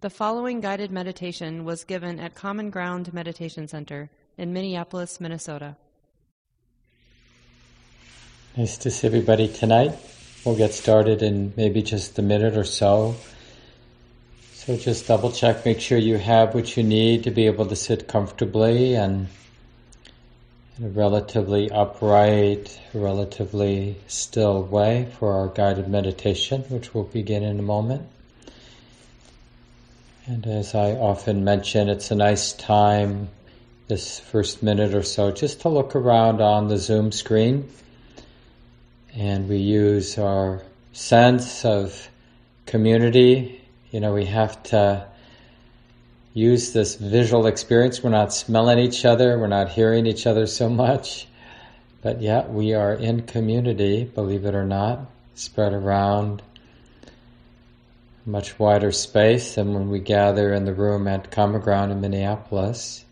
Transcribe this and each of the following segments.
The following guided meditation was given at Common Ground Meditation Center in Minneapolis, Minnesota. Nice to see everybody tonight. We'll get started in maybe just a minute or so. So just double check, make sure you have what you need to be able to sit comfortably and in a relatively upright, relatively still way for our guided meditation, which we'll begin in a moment. And as I often mention, it's a nice time, this first minute or so, just to look around on the Zoom screen. And we use our sense of community. You know, we have to use this visual experience. We're not smelling each other, we're not hearing each other so much. But yet we are in community, believe it or not, spread around much wider space than when we gather in the room at Common Ground in Minneapolis.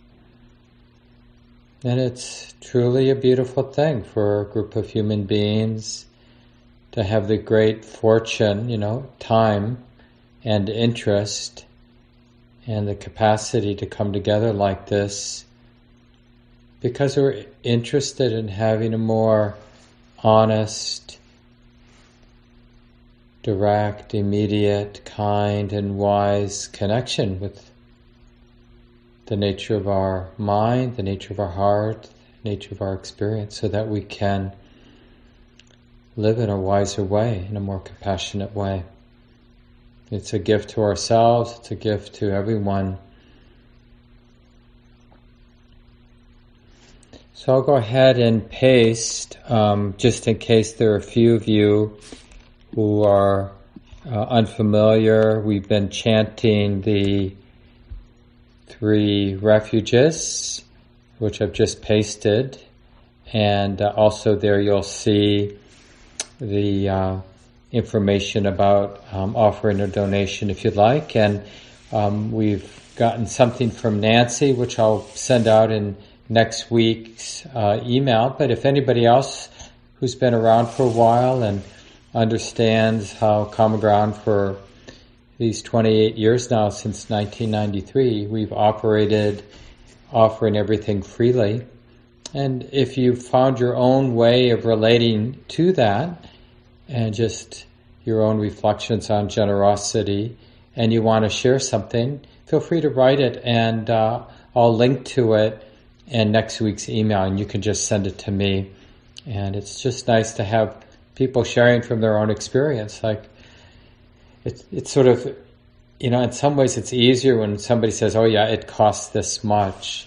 And it's truly a beautiful thing for a group of human beings to have the great fortune, you know, time and interest and the capacity to come together like this because we're interested in having a more honest, direct, immediate, kind, and wise connection with the nature of our mind, the nature of our heart, the nature of our experience, so that we can live in a wiser way, in a more compassionate way. It's a gift to ourselves, it's a gift to everyone. So I'll go ahead and paste, um, just in case there are a few of you who are uh, unfamiliar, we've been chanting the three refuges, which I've just pasted, and uh, also there you'll see the uh, information about um, offering a donation if you'd like. And um, we've gotten something from Nancy, which I'll send out in next week's uh, email. But if anybody else who's been around for a while and understands how Common Ground for these 28 years now, since 1993, we've operated offering everything freely. And if you found your own way of relating to that and just your own reflections on generosity and you want to share something, feel free to write it and uh, I'll link to it in next week's email and you can just send it to me. And it's just nice to have people sharing from their own experience. Like it's it's sort of you know in some ways it's easier when somebody says, "Oh yeah, it costs this much,"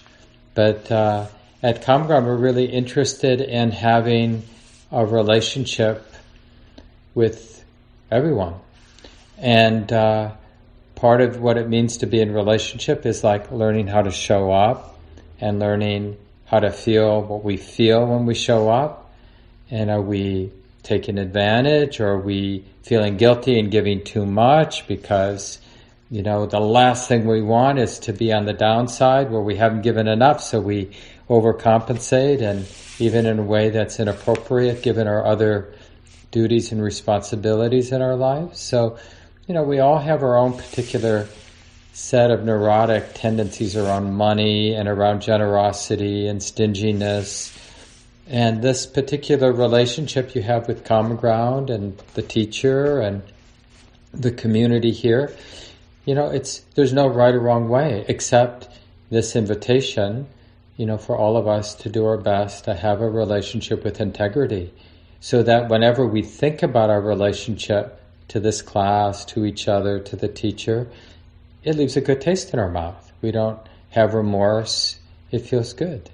but uh, at Ground we're really interested in having a relationship with everyone, and uh, part of what it means to be in relationship is like learning how to show up and learning how to feel what we feel when we show up, and are we taking advantage? Or are we feeling guilty and giving too much because you know the last thing we want is to be on the downside where we haven't given enough so we overcompensate and even in a way that's inappropriate given our other duties and responsibilities in our lives? So you know we all have our own particular set of neurotic tendencies around money and around generosity and stinginess and this particular relationship you have with Common Ground and the teacher and the community here, you know, it's there's no right or wrong way except this invitation, you know, for all of us to do our best to have a relationship with integrity, so that whenever we think about our relationship to this class, to each other, to the teacher, it leaves a good taste in our mouth. We don't have remorse. It feels good.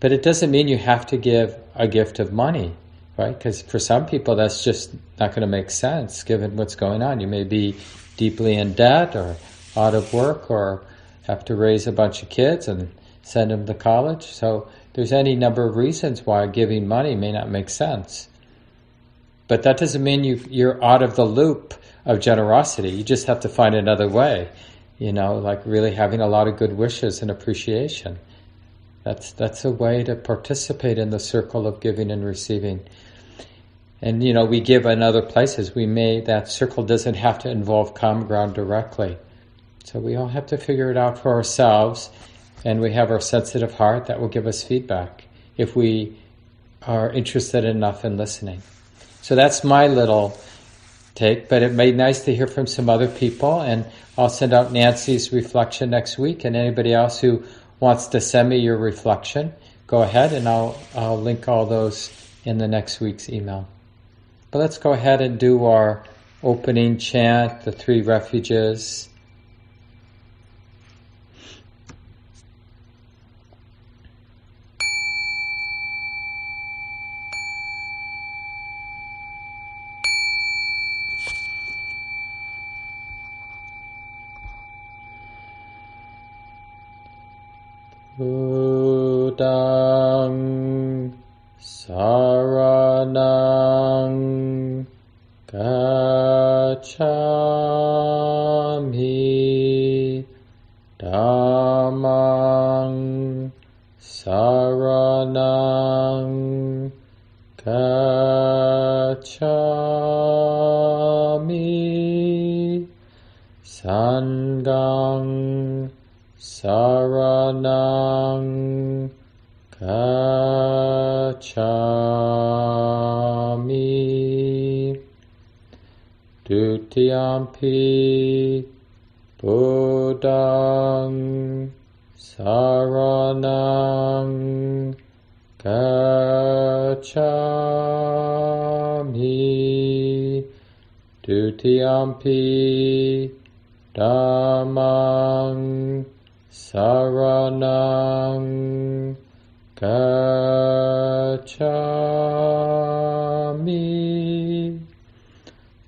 But it doesn't mean you have to give a gift of money, right? Because for some people, that's just not going to make sense given what's going on. You may be deeply in debt or out of work or have to raise a bunch of kids and send them to college. So there's any number of reasons why giving money may not make sense. But that doesn't mean you, you're out of the loop of generosity. You just have to find another way, you know, like really having a lot of good wishes and appreciation. That's that's a way to participate in the circle of giving and receiving. And you know, we give in other places. We may that circle doesn't have to involve common ground directly, So we all have to figure it out for ourselves, and we have our sensitive heart that will give us feedback if we are interested enough in listening. So that's my little take, but it made nice to hear from some other people, and I'll send out Nancy's reflection next week, and anybody else who wants to send me your reflection, go ahead, and I'll I'll link all those in the next week's email. But let's go ahead and do our opening chant, the three refuges. Gacchami Dutiyampi Dhammang Saranang Gacchami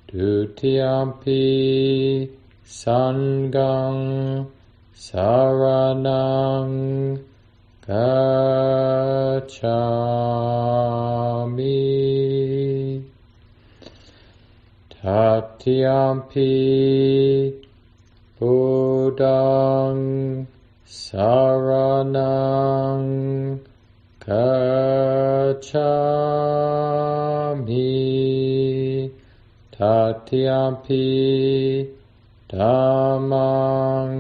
Dutiyampi Sanghang Saranang Gacchami. Tatiyampi Buddhang Saranang Gacchami. Tatiyampi Dhammang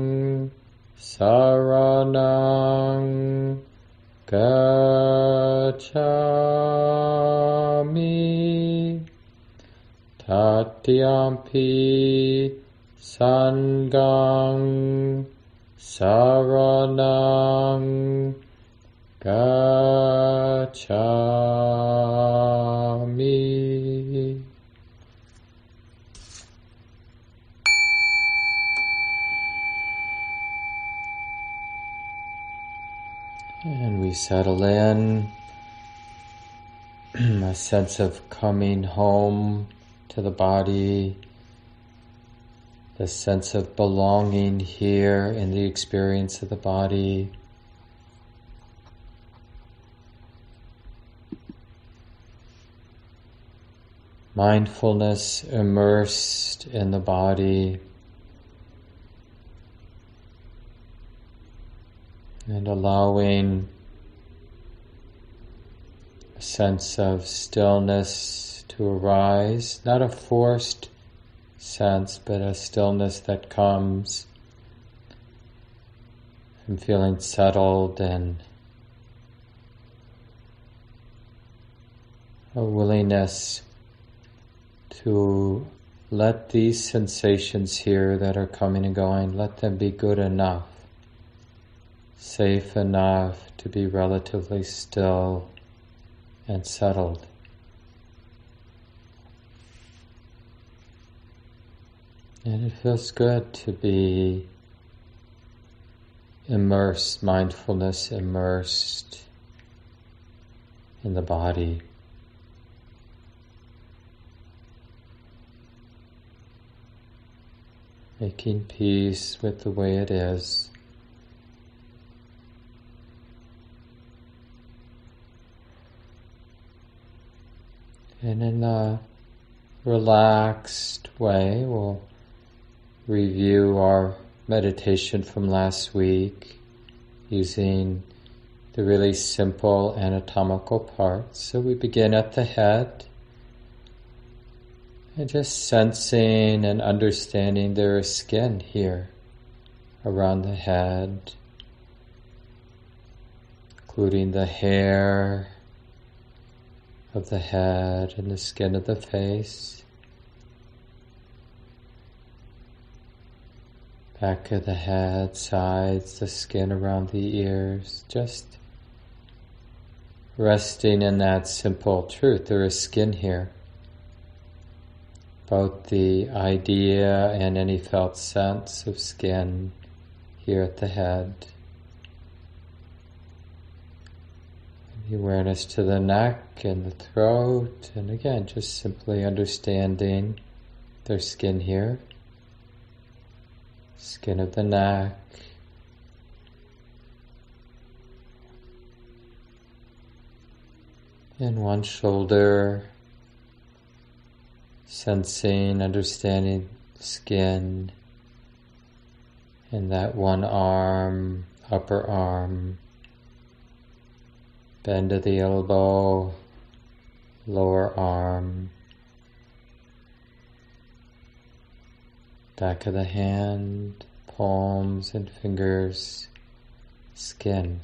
Saranang Gacchami Tatiyampi Sanghang Saranang Gacchami. And settle in a sense of coming home to the body, the sense of belonging here in the experience of the body. Mindfulness immersed in the body. And allowing sense of stillness to arise, not a forced sense, but a stillness that comes from feeling settled and a willingness to let these sensations here that are coming and going, let them be good enough, safe enough to be relatively still and settled. And it feels good to be immersed, mindfulness immersed in the body. Making peace with the way it is. And in a relaxed way, we'll review our meditation from last week using the really simple anatomical parts. So we begin at the head and just sensing and understanding there is skin here. around the head, including the hair of the head and the skin of the face. Back of the head, sides, the skin around the ears, just resting in that simple truth. There is skin here. Both the idea and any felt sense of skin here at the head. The awareness to the neck and the throat, and again, just simply understanding there's skin here, skin of the neck, And one shoulder, sensing, understanding skin. And that one arm, upper arm, bend of the elbow, lower arm, back of the hand, palms and fingers, skin.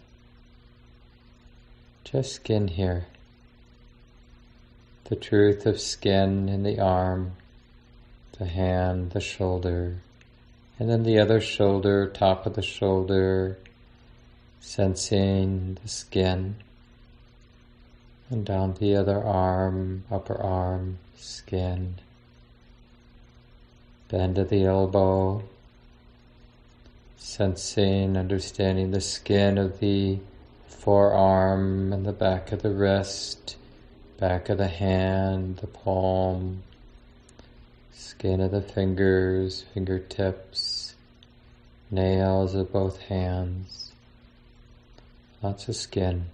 Just skin here. The truth of skin in the arm, the hand, the shoulder, and then the other shoulder, top of the shoulder, sensing the skin, and down the other arm, upper arm, skin, bend of the elbow, sensing, understanding the skin of the forearm and the back of the wrist back of the hand, the palm, skin of the fingers, fingertips, nails of both hands, lots of skin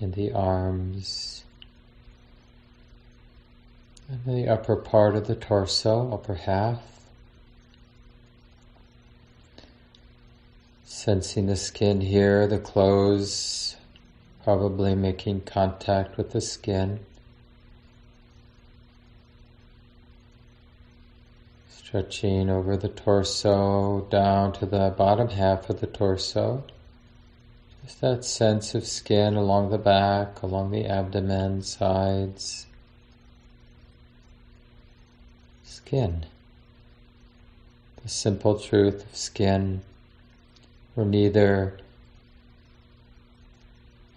in the arms, and the upper part of the torso, upper half. Sensing the skin here, the clothes probably making contact with the skin. Stretching over the torso down to the bottom half of the torso. Just that sense of skin along the back, along the abdomen, sides. Skin. The simple truth of skin. We're neither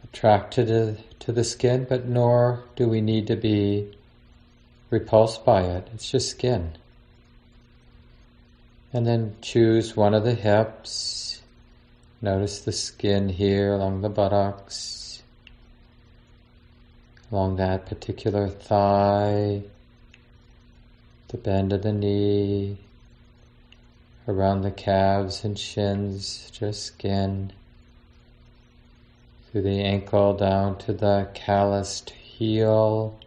attracted to, to the skin, but nor do we need to be repulsed by it. It's just skin. And then choose one of the hips. Notice the skin here along the buttocks, along that particular thigh, the bend of the knee, around the calves and shins, just skin through the ankle down to the calloused heel,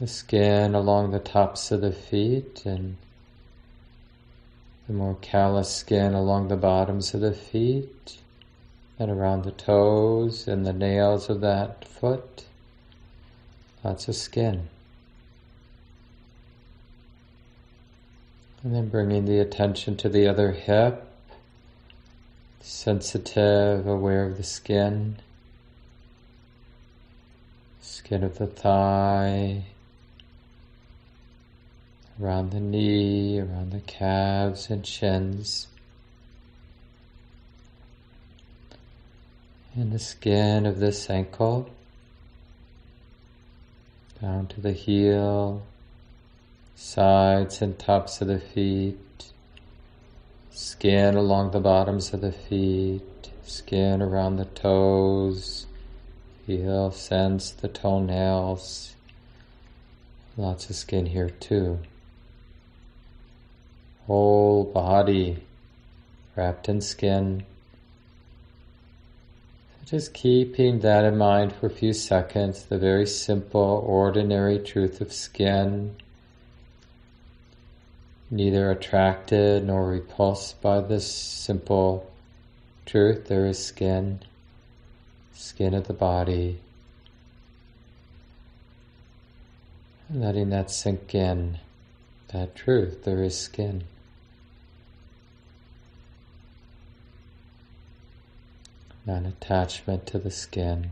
the skin along the tops of the feet, and the more callous skin along the bottoms of the feet, and around the toes and the nails of that foot. Lots of skin. And then bringing the attention to the other hip sensitive, aware of the skin, skin of the thigh, around the knee, around the calves and shins, and the skin of this ankle, down to the heel, sides and tops of the feet, Skin along the bottoms of the feet, skin around the toes. Feel, sense the toenails. Lots of skin here too. Whole body wrapped in skin. Just keeping that in mind for a few seconds, the very simple, ordinary truth of skin neither attracted nor repulsed by this simple truth. There is skin, skin of the body. Letting that sink in, that truth, there is skin. Non attachment to the skin.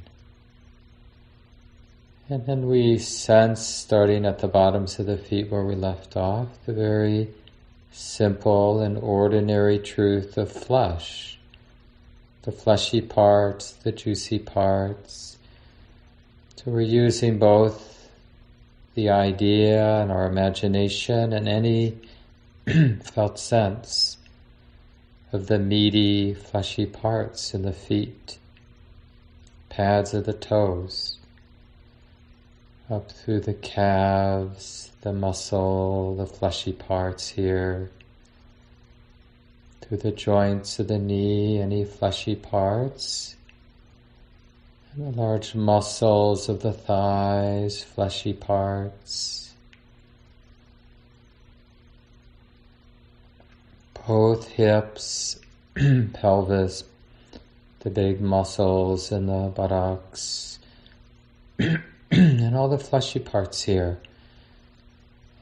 And then we sense, starting at the bottoms of the feet where we left off, the very simple and ordinary truth of flesh. The fleshy parts, the juicy parts. So we're using both the idea and our imagination and any felt sense of the meaty, fleshy parts in the feet, pads of the toes up through the calves, the muscle, the fleshy parts here, through the joints of the knee, any fleshy parts, and the large muscles of the thighs, fleshy parts. Both hips, pelvis, the big muscles in the buttocks. and all the fleshy parts here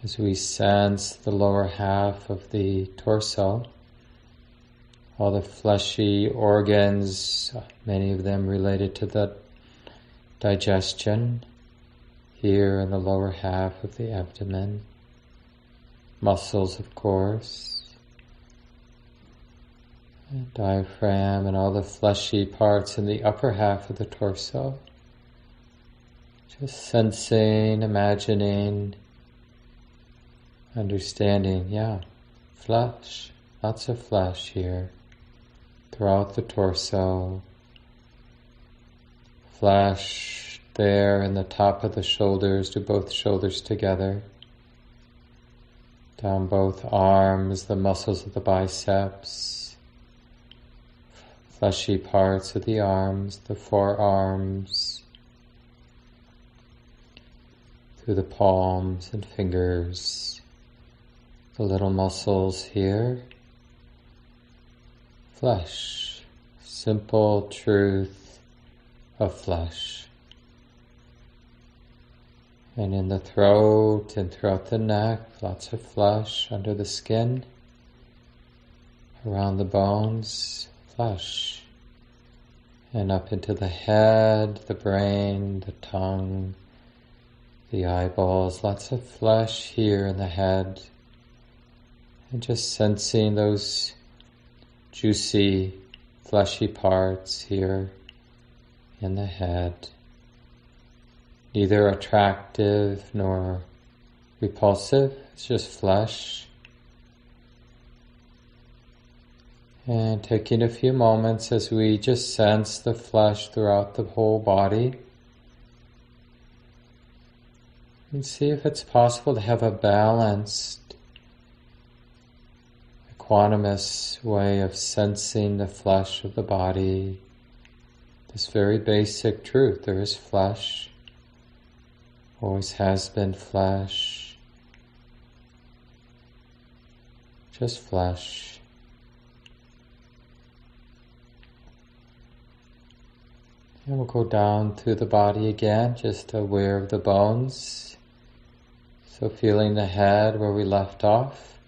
as we sense the lower half of the torso, all the fleshy organs, many of them related to the digestion, here in the lower half of the abdomen, muscles, of course, diaphragm, and all the fleshy parts in the upper half of the torso. Just sensing, imagining, understanding, yeah, flesh, lots of flesh here throughout the torso, flesh there in the top of the shoulders, do both shoulders together, down both arms, the muscles of the biceps, fleshy parts of the arms, the forearms, through the palms and fingers, the little muscles here. Flesh, simple truth of flesh. And in the throat and throughout the neck, lots of flesh under the skin, around the bones, flesh. And up into the head, the brain, the tongue, the eyeballs, lots of flesh here in the head, and just sensing those juicy, fleshy parts here in the head, neither attractive nor repulsive, it's just flesh. And taking a few moments as we just sense the flesh throughout the whole body. And see if it's possible to have a balanced, equanimous way of sensing the flesh of the body. This very basic truth there is flesh, always has been flesh, just flesh. And we'll go down through the body again, just aware of the bones. So feeling the head where we left off,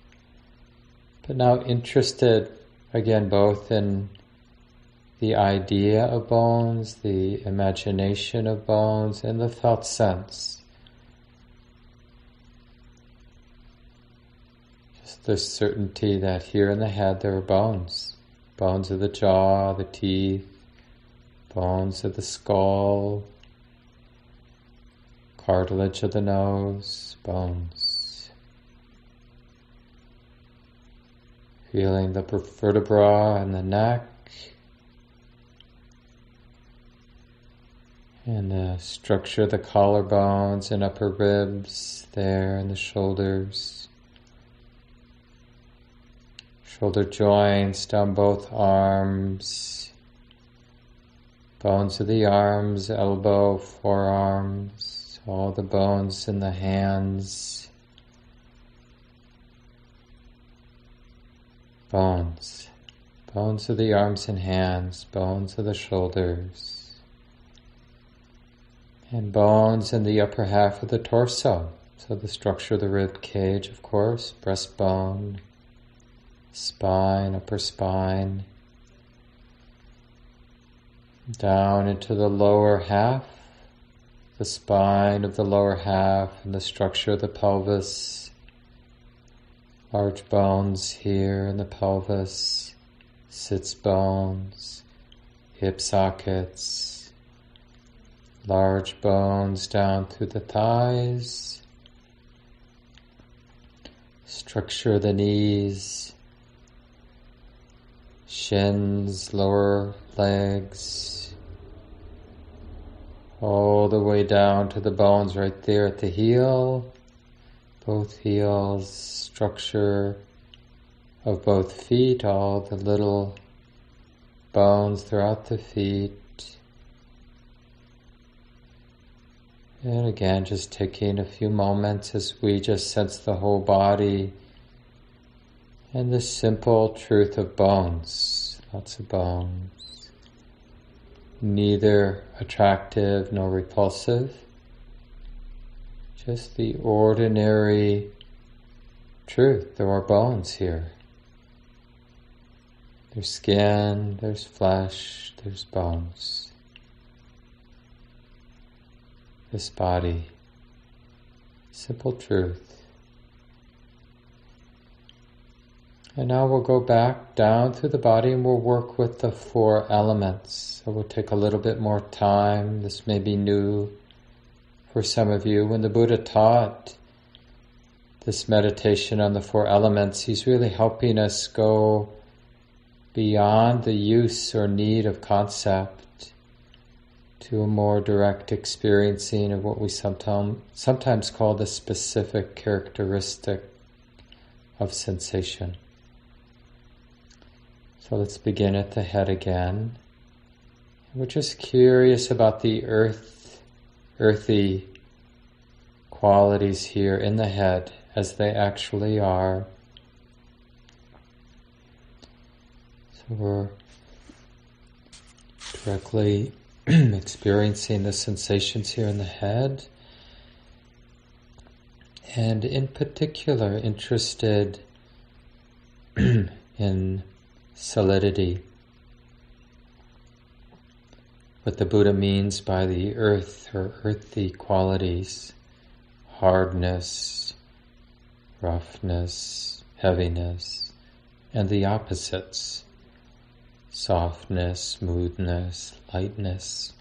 but now interested again both in the idea of bones, the imagination of bones, and the felt sense. Just the certainty that here in the head there are bones. Bones of the jaw, the teeth, bones of the skull, cartilage of the nose, bones. Feeling the vertebra and the neck. And the structure of the collarbones and upper ribs there and the shoulders. Shoulder joints down both arms. Bones of the arms, elbow, forearms all the bones in the hands, bones, bones of the arms and hands, bones of the shoulders, and bones in the upper half of the torso. So the structure of the rib cage, of course, breastbone, spine, upper spine, down into the lower half, the spine of the lower half and the structure of the pelvis, large bones here in the pelvis, sits bones, hip sockets, large bones down through the thighs, structure of the knees, shins, lower legs, all the way down to the bones right there at the heel, both heels, structure of both feet, all the little bones throughout the feet. And again, just taking a few moments as we just sense the whole body and the simple truth of bones. Lots of bones. Neither attractive nor repulsive. Just the ordinary truth. There are bones here. There's skin, there's flesh, there's bones. This body. Simple truth. And now we'll go back down through the body and we'll work with the four elements. So we'll take a little bit more time. This may be new for some of you. When the Buddha taught this meditation on the four elements, he's really helping us go beyond the use or need of concept to a more direct experiencing of what we sometimes sometimes call the specific characteristic of sensation. So let's begin at the head again. We're just curious about the earth, earthy qualities here in the head as they actually are. So we're directly experiencing the sensations here in the head. And in particular, interested in solidity. What the Buddha means by the earth or earthy qualities, hardness, roughness, heaviness, and the opposites, softness, smoothness, lightness.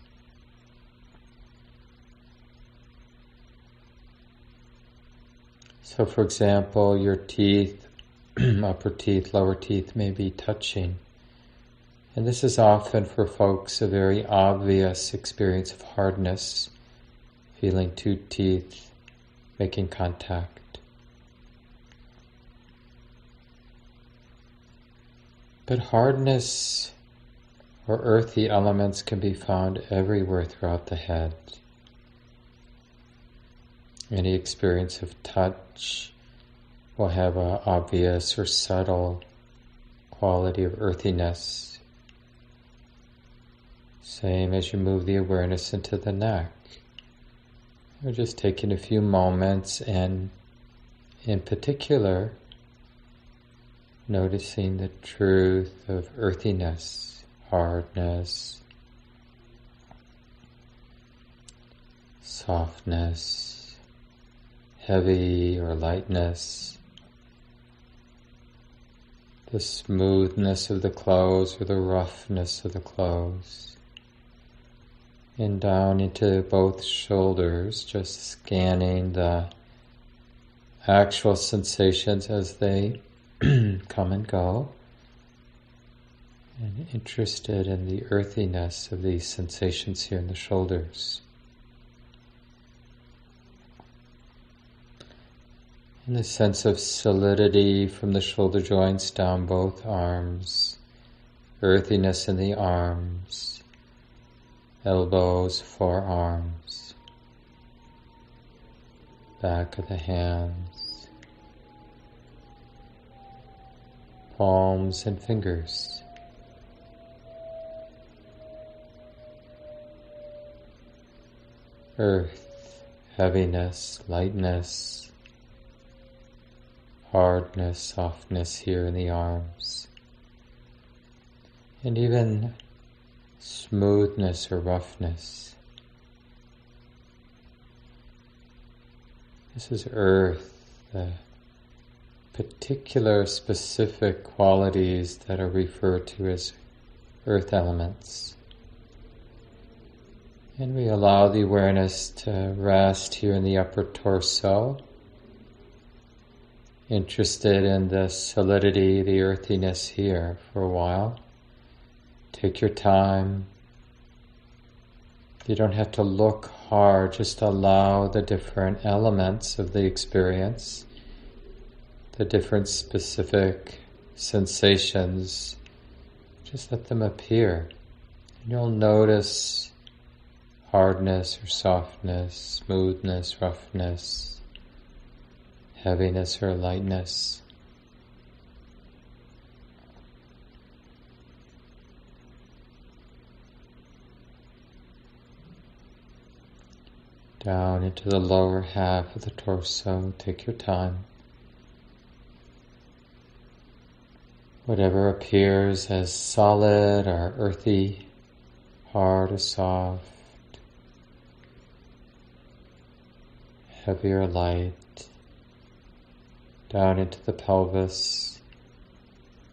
So, for example, your teeth upper teeth, lower teeth may be touching. And this is often for folks a very obvious experience of hardness, feeling two teeth making contact. But hardness or earthy elements can be found everywhere throughout the head. Any experience of touch, will have an obvious or subtle quality of earthiness. Same as you move the awareness into the neck. We're just taking a few moments and, in particular, noticing the truth of earthiness, hardness, softness, heavy or lightness the smoothness of the clothes or the roughness of the clothes. And down into both shoulders, just scanning the actual sensations as they come and go. And interested in the earthiness of these sensations here in the shoulders. And the sense of solidity from the shoulder joints down both arms, earthiness in the arms, elbows, forearms, back of the hands, palms and fingers. Earth, heaviness, lightness, hardness, softness here in the arms, and even smoothness or roughness. This is earth, the particular specific qualities that are referred to as earth elements. And we allow the awareness to rest here in the upper torso, interested in the solidity, the earthiness here for a while. Take your time. You don't have to look hard, just allow the different elements of the experience, the different specific sensations, just let them appear. And you'll notice hardness or softness, smoothness, roughness, heaviness or lightness. down into the lower half of the torso. Take your time. Whatever appears as solid or earthy, hard or soft, heavy or light, down into the pelvis,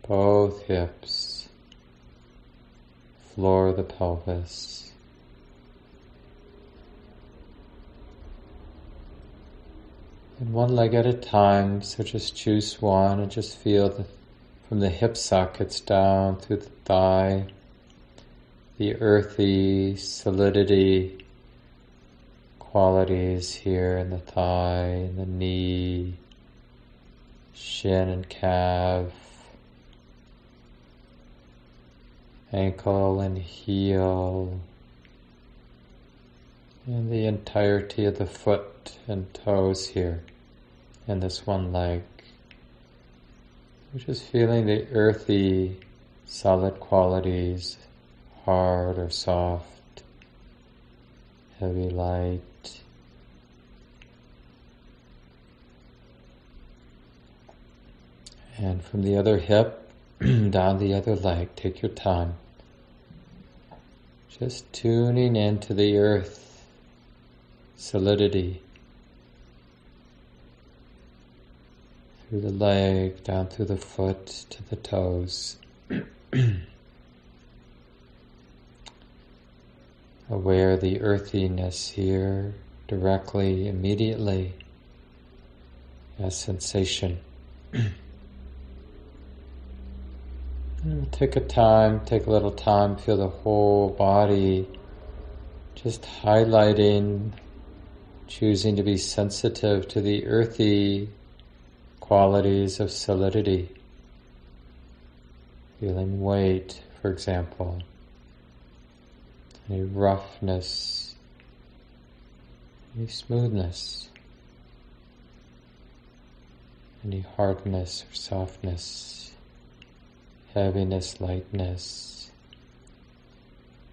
both hips, floor of the pelvis. And one leg at a time, so just choose one and just feel the, from the hip sockets down through the thigh, the earthy solidity qualities here in the thigh, in the knee, shin and calf, ankle and heel, and the entirety of the foot and toes here. And this one leg. We're just feeling the earthy, solid qualities, hard or soft, heavy, light. And from the other hip down the other leg, take your time. Just tuning into the earth, solidity, through the leg, down through the foot to the toes. Aware the earthiness here directly, immediately as sensation. Mm, take a time, take a little time, feel the whole body just highlighting, choosing to be sensitive to the earthy qualities of solidity, feeling weight, for example, any roughness, any smoothness, any hardness or softness, heaviness, lightness,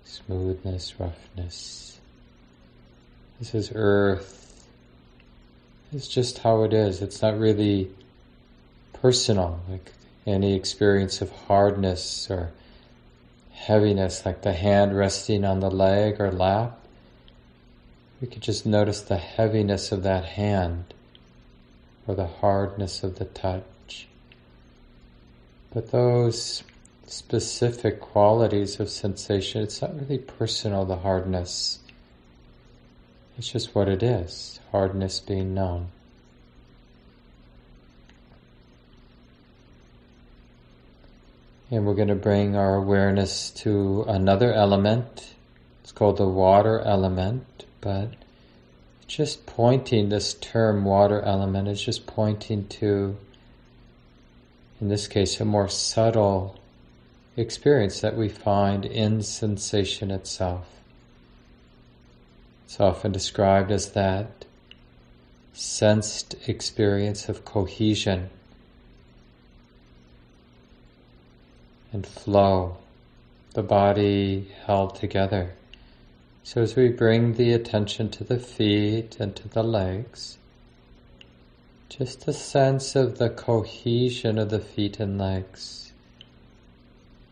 smoothness, roughness. This is earth. It's just how it is. It's not really personal, like any experience of hardness or heaviness, like the hand resting on the leg or lap. We could just notice the heaviness of that hand or the hardness of the touch. But those specific qualities of sensation, it's not really personal, the hardness. It's just what it is, hardness being known. And we're going to bring our awareness to another element. It's called the water element, but just pointing this term water element is just pointing to, in this case, a more subtle experience that we find in sensation itself. It's often described as that sensed experience of cohesion and flow, the body held together. So as we bring the attention to the feet and to the legs, just a sense of the cohesion of the feet and legs.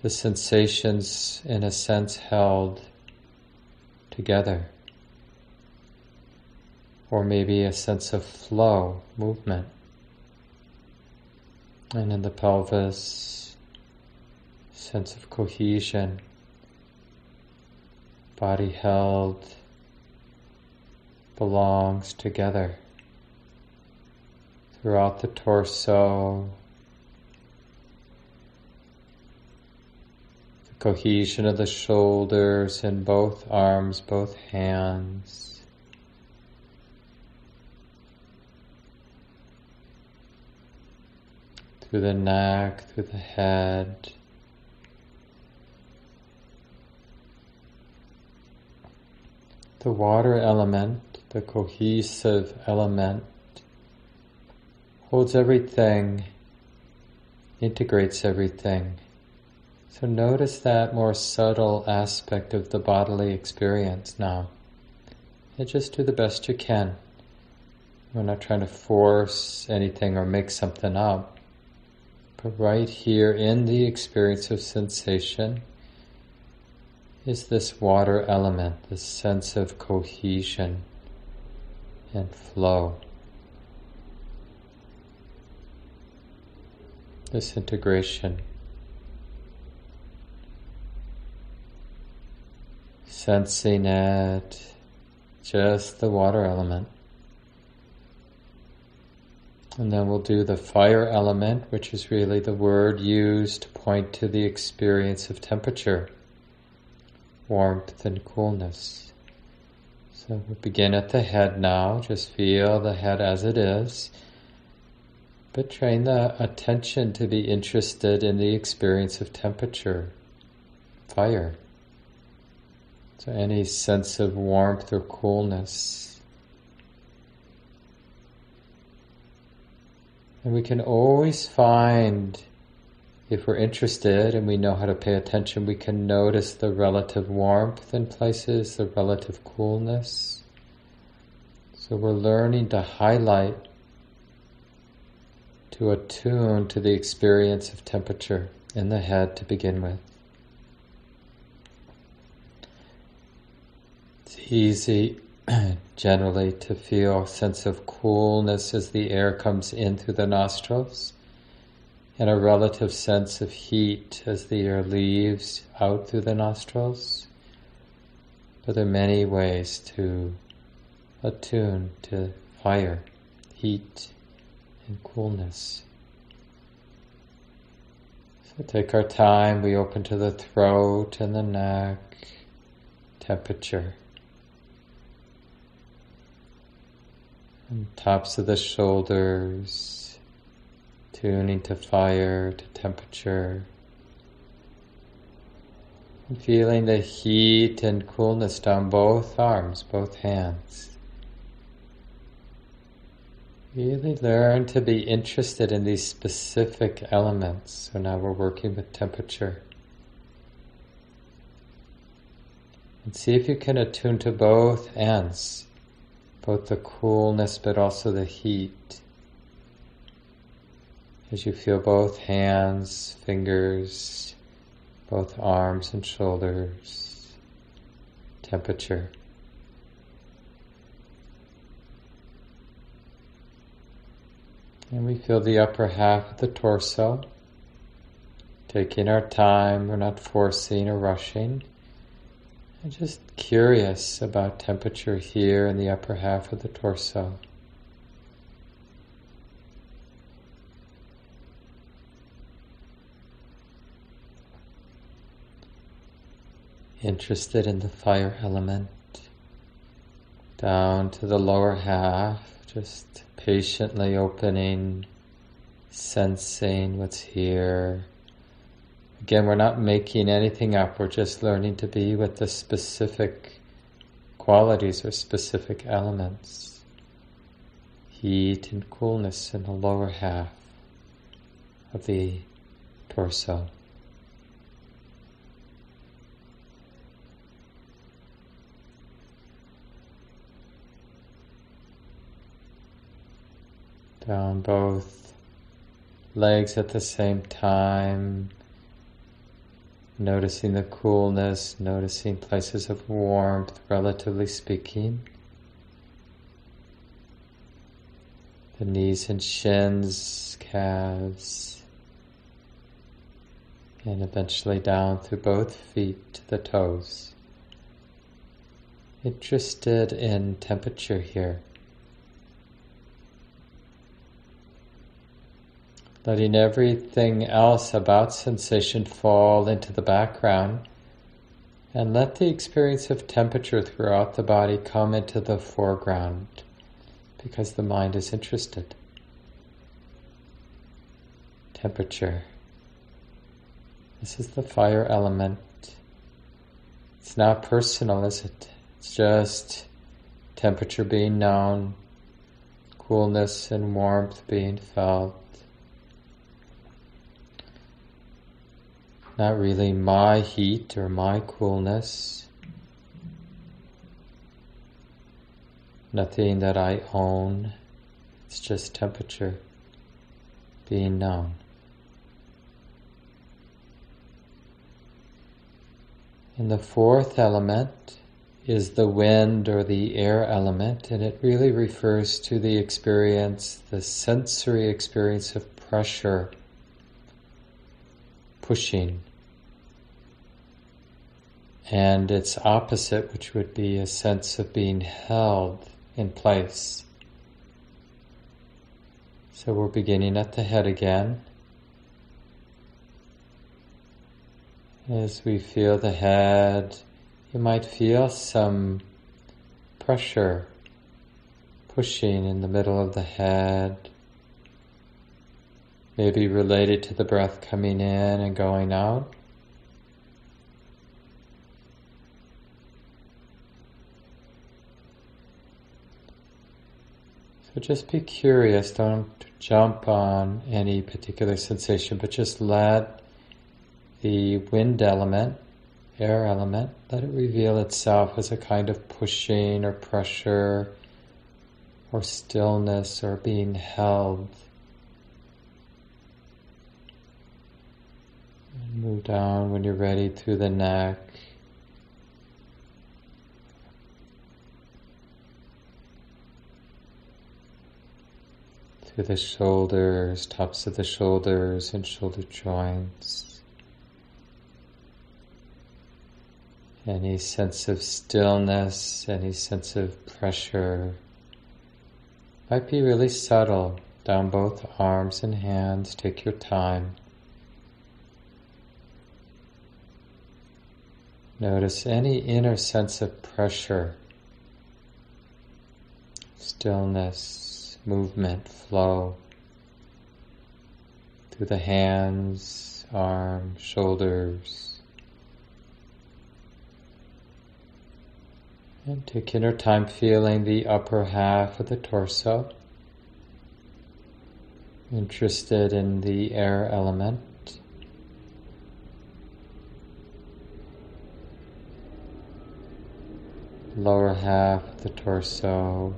the sensations, in a sense, held together. Or maybe a sense of flow, movement. And in the pelvis, sense of cohesion, body held, belongs together throughout the torso, the cohesion of the shoulders in both arms, both hands. Through the neck, through the head. The water element, the cohesive element, holds everything, integrates everything. So notice that more subtle aspect of the bodily experience now. And just do the best you can. We're not trying to force anything or make something up. But right here in the experience of sensation is this water element, this sense of cohesion and flow. This integration. Sensing it, just the water element. And then we'll do the fire element, which is really the word used to point to the experience of temperature, warmth and coolness. So we'll begin at the head now. Just feel the head as it is. But train the attention to be interested in the experience of temperature, fire. So any sense of warmth or coolness. And we can always find, if we're interested and we know how to pay attention, we can notice the relative warmth in places, the relative coolness. So we're learning to highlight to attune to the experience of temperature in the head to begin with. It's easy generally to feel a sense of coolness as the air comes in through the nostrils and a relative sense of heat as the air leaves out through the nostrils. But there are many ways to attune to fire, heat, and coolness. So take our time, we open to the throat and the neck, temperature. And tops of the shoulders, tuning to fire, to temperature. And feeling the heat and coolness down both arms, both hands. Really learn to be interested in these specific elements. So now we're working with temperature. And see if you can attune to both ends, both the coolness but also the heat. As you feel both hands, fingers, both arms and shoulders, temperature. And we feel the upper half of the torso. Taking our time, we're not forcing or rushing. And just curious about temperature here in the upper half of the torso. Interested in the fire element. Down to the lower half, just patiently opening, sensing what's here. Again, we're not making anything up, we're just learning to be with the specific qualities or specific elements. Heat and coolness in the lower half of the torso. Down both legs at the same time, Noticing the coolness, noticing places of warmth, relatively speaking. The knees and shins, calves, and eventually down through both feet to the toes. Interested in temperature here. Letting everything else about sensation fall into the background, and let the experience of temperature throughout the body come into the foreground because the mind is interested. Temperature. This is the fire element. It's not personal, is it? It's just temperature being known, coolness and warmth being felt. Not really my heat or my coolness. Nothing that I own. It's just temperature being known. And the fourth element is the wind or the air element, and it really refers to the experience, the sensory experience of pressure, pushing, and its opposite, which would be a sense of being held in place. So we're beginning at the head again. As we feel the head, you might feel some pressure pushing in the middle of the head, maybe related to the breath coming in and going out. So just be curious, don't jump on any particular sensation, but just let the wind element, air element, let it reveal itself as a kind of pushing or pressure or stillness or being held. And move down when you're ready through the neck. Through the shoulders, tops of the shoulders and shoulder joints. Any sense of stillness, any sense of pressure might be really subtle down both arms and hands. Take your time. Notice any inner sense of pressure, stillness, movement flow through the hands, arms, shoulders. And take inner time feeling the upper half of the torso. Interested in the air element. Lower half of the torso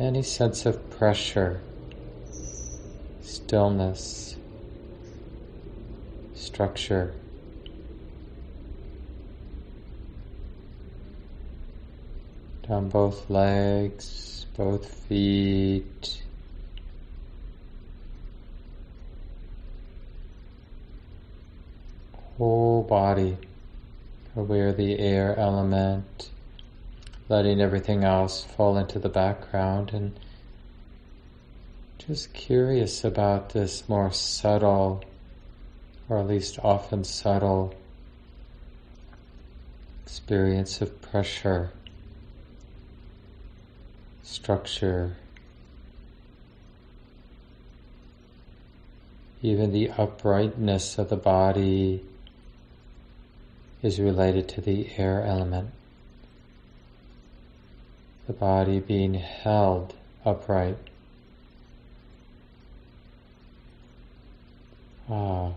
any sense of pressure, stillness, structure. Down both legs, both feet. Whole body, aware the air element letting everything else fall into the background and just curious about this more subtle, or at least often subtle, experience of pressure, structure, even the uprightness of the body is related to the air element the body being held upright. Ah,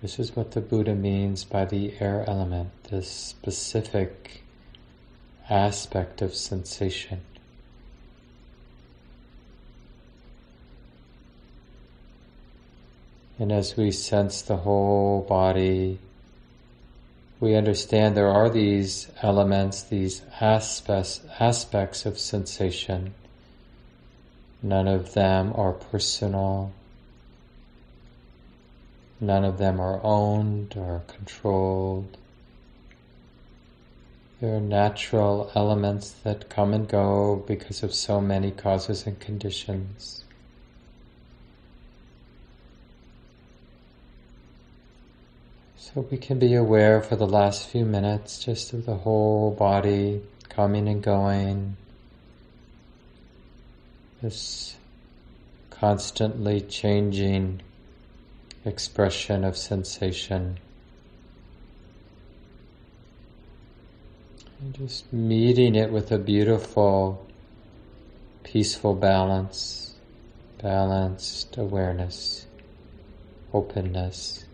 this is what the Buddha means by the air element, this specific aspect of sensation. And as we sense the whole body we understand there are these elements, these aspects, aspects of sensation. None of them are personal. None of them are owned or controlled. There are natural elements that come and go because of so many causes and conditions. So we can be aware for the last few minutes just of the whole body coming and going, this constantly changing expression of sensation. And just meeting it with a beautiful, peaceful balance, balanced awareness, openness.